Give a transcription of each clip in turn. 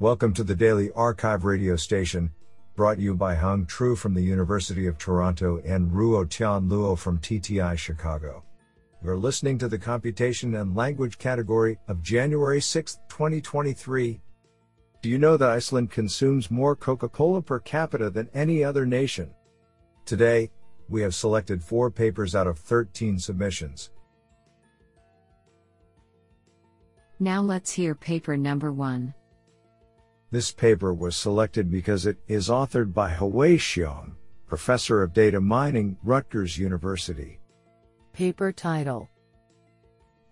Welcome to the Daily Archive radio station, brought you by Hung Tru from the University of Toronto and Ruo Tian Luo from TTI Chicago. You're listening to the Computation and Language category of January 6, 2023. Do you know that Iceland consumes more Coca Cola per capita than any other nation? Today, we have selected four papers out of 13 submissions. Now let's hear paper number one. This paper was selected because it is authored by Xiong, professor of data mining, Rutgers University. Paper title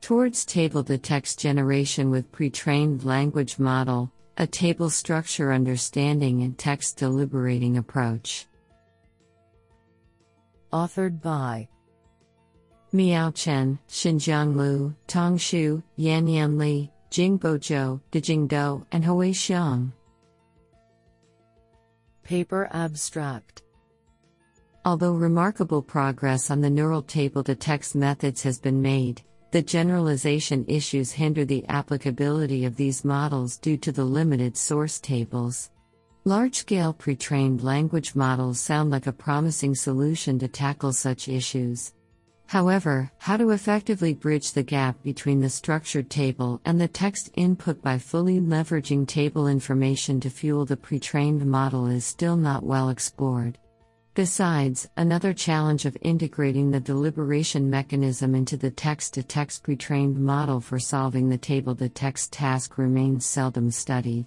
Towards Table to Text Generation with Pre trained Language Model, a Table Structure Understanding and Text Deliberating Approach. Authored by Miao Chen, Xinjiang Lu, Tong Xu, Yanyan Li, Jingbo Zhou, Dejing Dou, and Hui Xiong. Paper Abstract Although remarkable progress on the neural table to text methods has been made, the generalization issues hinder the applicability of these models due to the limited source tables. Large scale pre trained language models sound like a promising solution to tackle such issues. However, how to effectively bridge the gap between the structured table and the text input by fully leveraging table information to fuel the pre trained model is still not well explored. Besides, another challenge of integrating the deliberation mechanism into the text to text pre trained model for solving the table to text task remains seldom studied.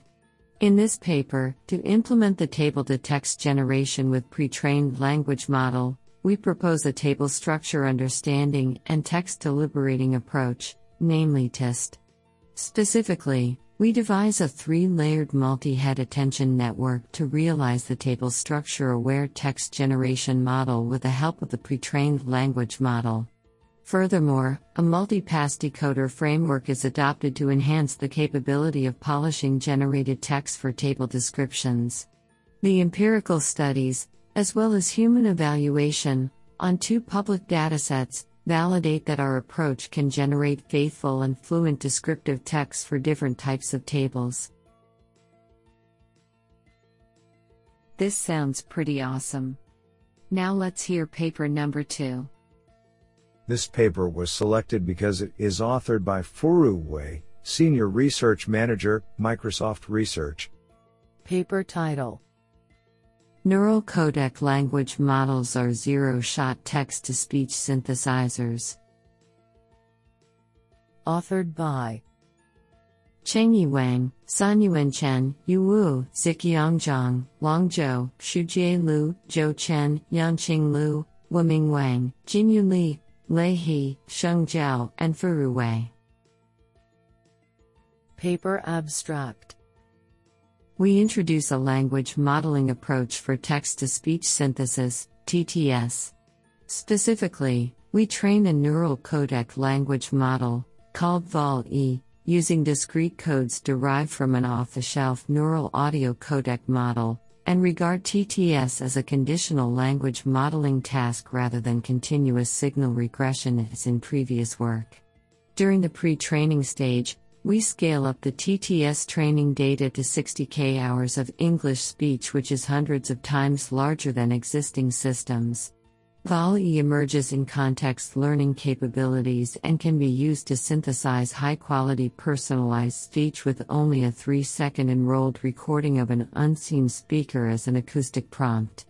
In this paper, to implement the table to text generation with pre trained language model, we propose a table structure understanding and text deliberating approach, namely TIST. Specifically, we devise a three layered multi head attention network to realize the table structure aware text generation model with the help of the pre trained language model. Furthermore, a multi pass decoder framework is adopted to enhance the capability of polishing generated text for table descriptions. The empirical studies, as well as human evaluation, on two public datasets, validate that our approach can generate faithful and fluent descriptive text for different types of tables. This sounds pretty awesome. Now let's hear paper number two. This paper was selected because it is authored by Furu Wei, Senior Research Manager, Microsoft Research. Paper title Neural codec language models are zero shot text to speech synthesizers. Authored by Chengyi Wang, Sanyuan Chen, Yu Wu, Ziqiang Zhang, Long Zhou, Shujie Liu, Zhuo Chen, Yanqing Liu, Huaming Wang, Jinyu Li, Lei He, Sheng Zhao, and Furu Wei. Paper Abstract we introduce a language modeling approach for text to speech synthesis, TTS. Specifically, we train a neural codec language model, called VALL-E, using discrete codes derived from an off the shelf neural audio codec model, and regard TTS as a conditional language modeling task rather than continuous signal regression as in previous work. During the pre training stage, we scale up the TTS training data to 60k hours of English speech, which is hundreds of times larger than existing systems. VALL-E emerges in context learning capabilities and can be used to synthesize high quality personalized speech with only a 3 second enrolled recording of an unseen speaker as an acoustic prompt.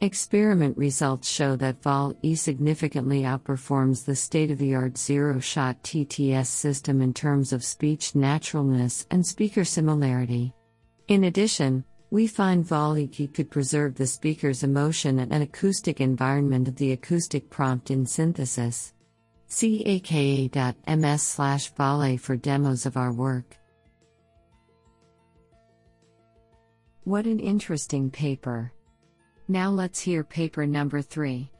Experiment results show that VALL-E significantly outperforms the state-of-the-art zero-shot TTS system in terms of speech naturalness and speaker similarity. In addition, we find VALL-E could preserve the speaker's emotion and acoustic environment of the acoustic prompt in synthesis. See aka.ms slash VALE for demos of our work. What an interesting paper! Now let's hear paper number 3.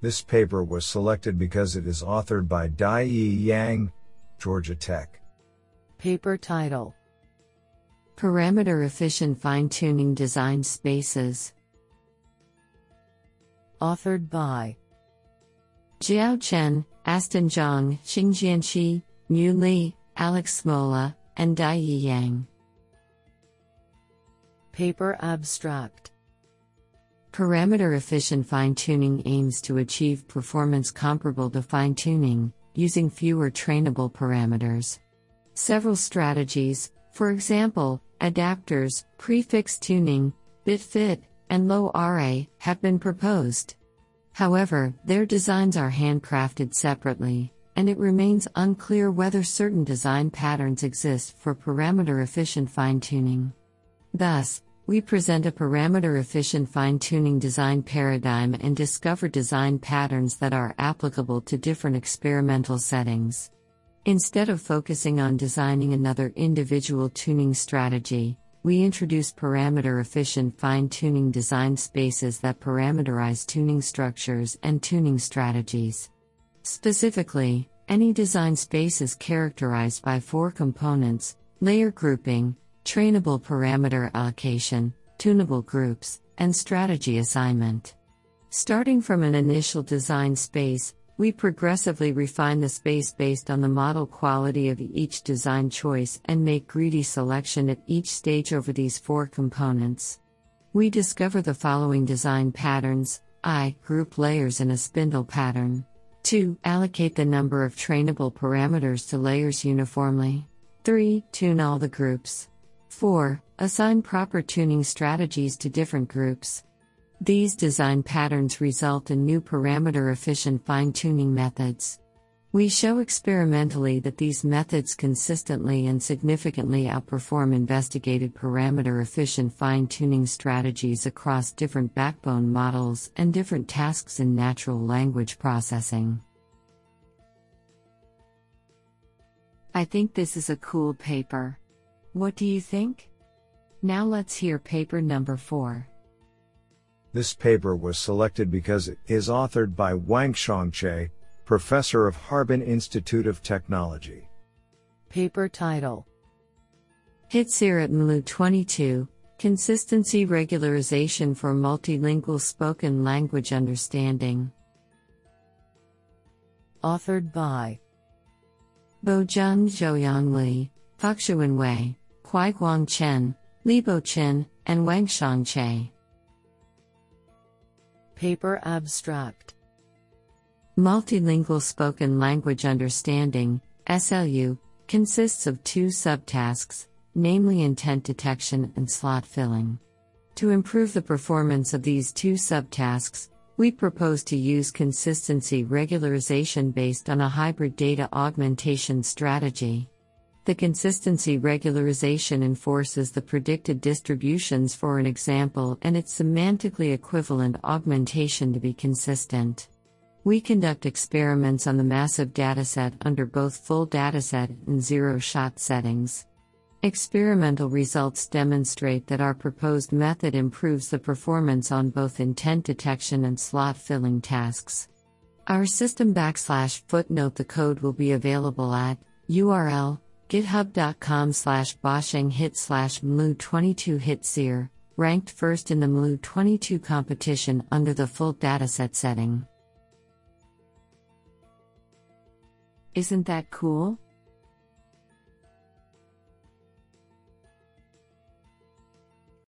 This paper was selected because it is authored by Diyi Yang, Georgia Tech. Paper title Parameter Efficient Fine Tuning Design Spaces. Authored by Jiaao Chen, Aston Zhang, Xingjian Shi, Mu Li, Alex Smola, and Diyi Yang. Paper Abstract Parameter efficient fine tuning aims to achieve performance comparable to fine tuning, using fewer trainable parameters. Several strategies, for example, adapters, prefix tuning, bitfit, and LoRA, have been proposed. However, their designs are handcrafted separately, and it remains unclear whether certain design patterns exist for parameter efficient fine tuning. Thus, we present a parameter efficient fine tuning design paradigm and discover design patterns that are applicable to different experimental settings. Instead of focusing on designing another individual tuning strategy, we introduce parameter efficient fine tuning design spaces that parameterize tuning structures and tuning strategies. Specifically, any design space is characterized by four components layer grouping, trainable parameter allocation, tunable groups, and strategy assignment. Starting from an initial design space, we progressively refine the space based on the model quality of each design choice and make greedy selection at each stage over these four components. We discover the following design patterns I. Group layers in a spindle pattern. 2. Allocate the number of trainable parameters to layers uniformly. 3. Tune all the groups. 4. Assign proper tuning strategies to different groups. These design patterns result in new parameter efficient fine tuning methods. We show experimentally that these methods consistently and significantly outperform investigated parameter efficient fine tuning strategies across different backbone models and different tasks in natural language processing. I think this is a cool paper. What do you think? Now let's hear paper number 4. This paper was selected because it is authored by Wang Che, professor of Harbin Institute of Technology. Paper title HIT-SCIR at MLU 22 Consistency Regularization for Multilingual Spoken Language Understanding. Authored by Bojun Zhouyang Li, Fuxuan Wei. Huaiguang Chen, Libo Chen, and Wanxiang Che. Paper Abstract Multilingual Spoken Language Understanding, SLU, consists of two subtasks, namely intent detection and slot filling. To improve the performance of these two subtasks, we propose to use consistency regularization based on a hybrid data augmentation strategy. The consistency regularization enforces the predicted distributions for an example and its semantically equivalent augmentation to be consistent. We conduct experiments on the massive dataset under both full dataset and zero shot settings. Experimental results demonstrate that our proposed method improves the performance on both intent detection and slot filling tasks. Our system backslash footnote the code will be available at URL github.com slash bosheng hit slash mlu22 hitsir, ranked first in the mlu22 competition under the full dataset setting. Isn't that cool?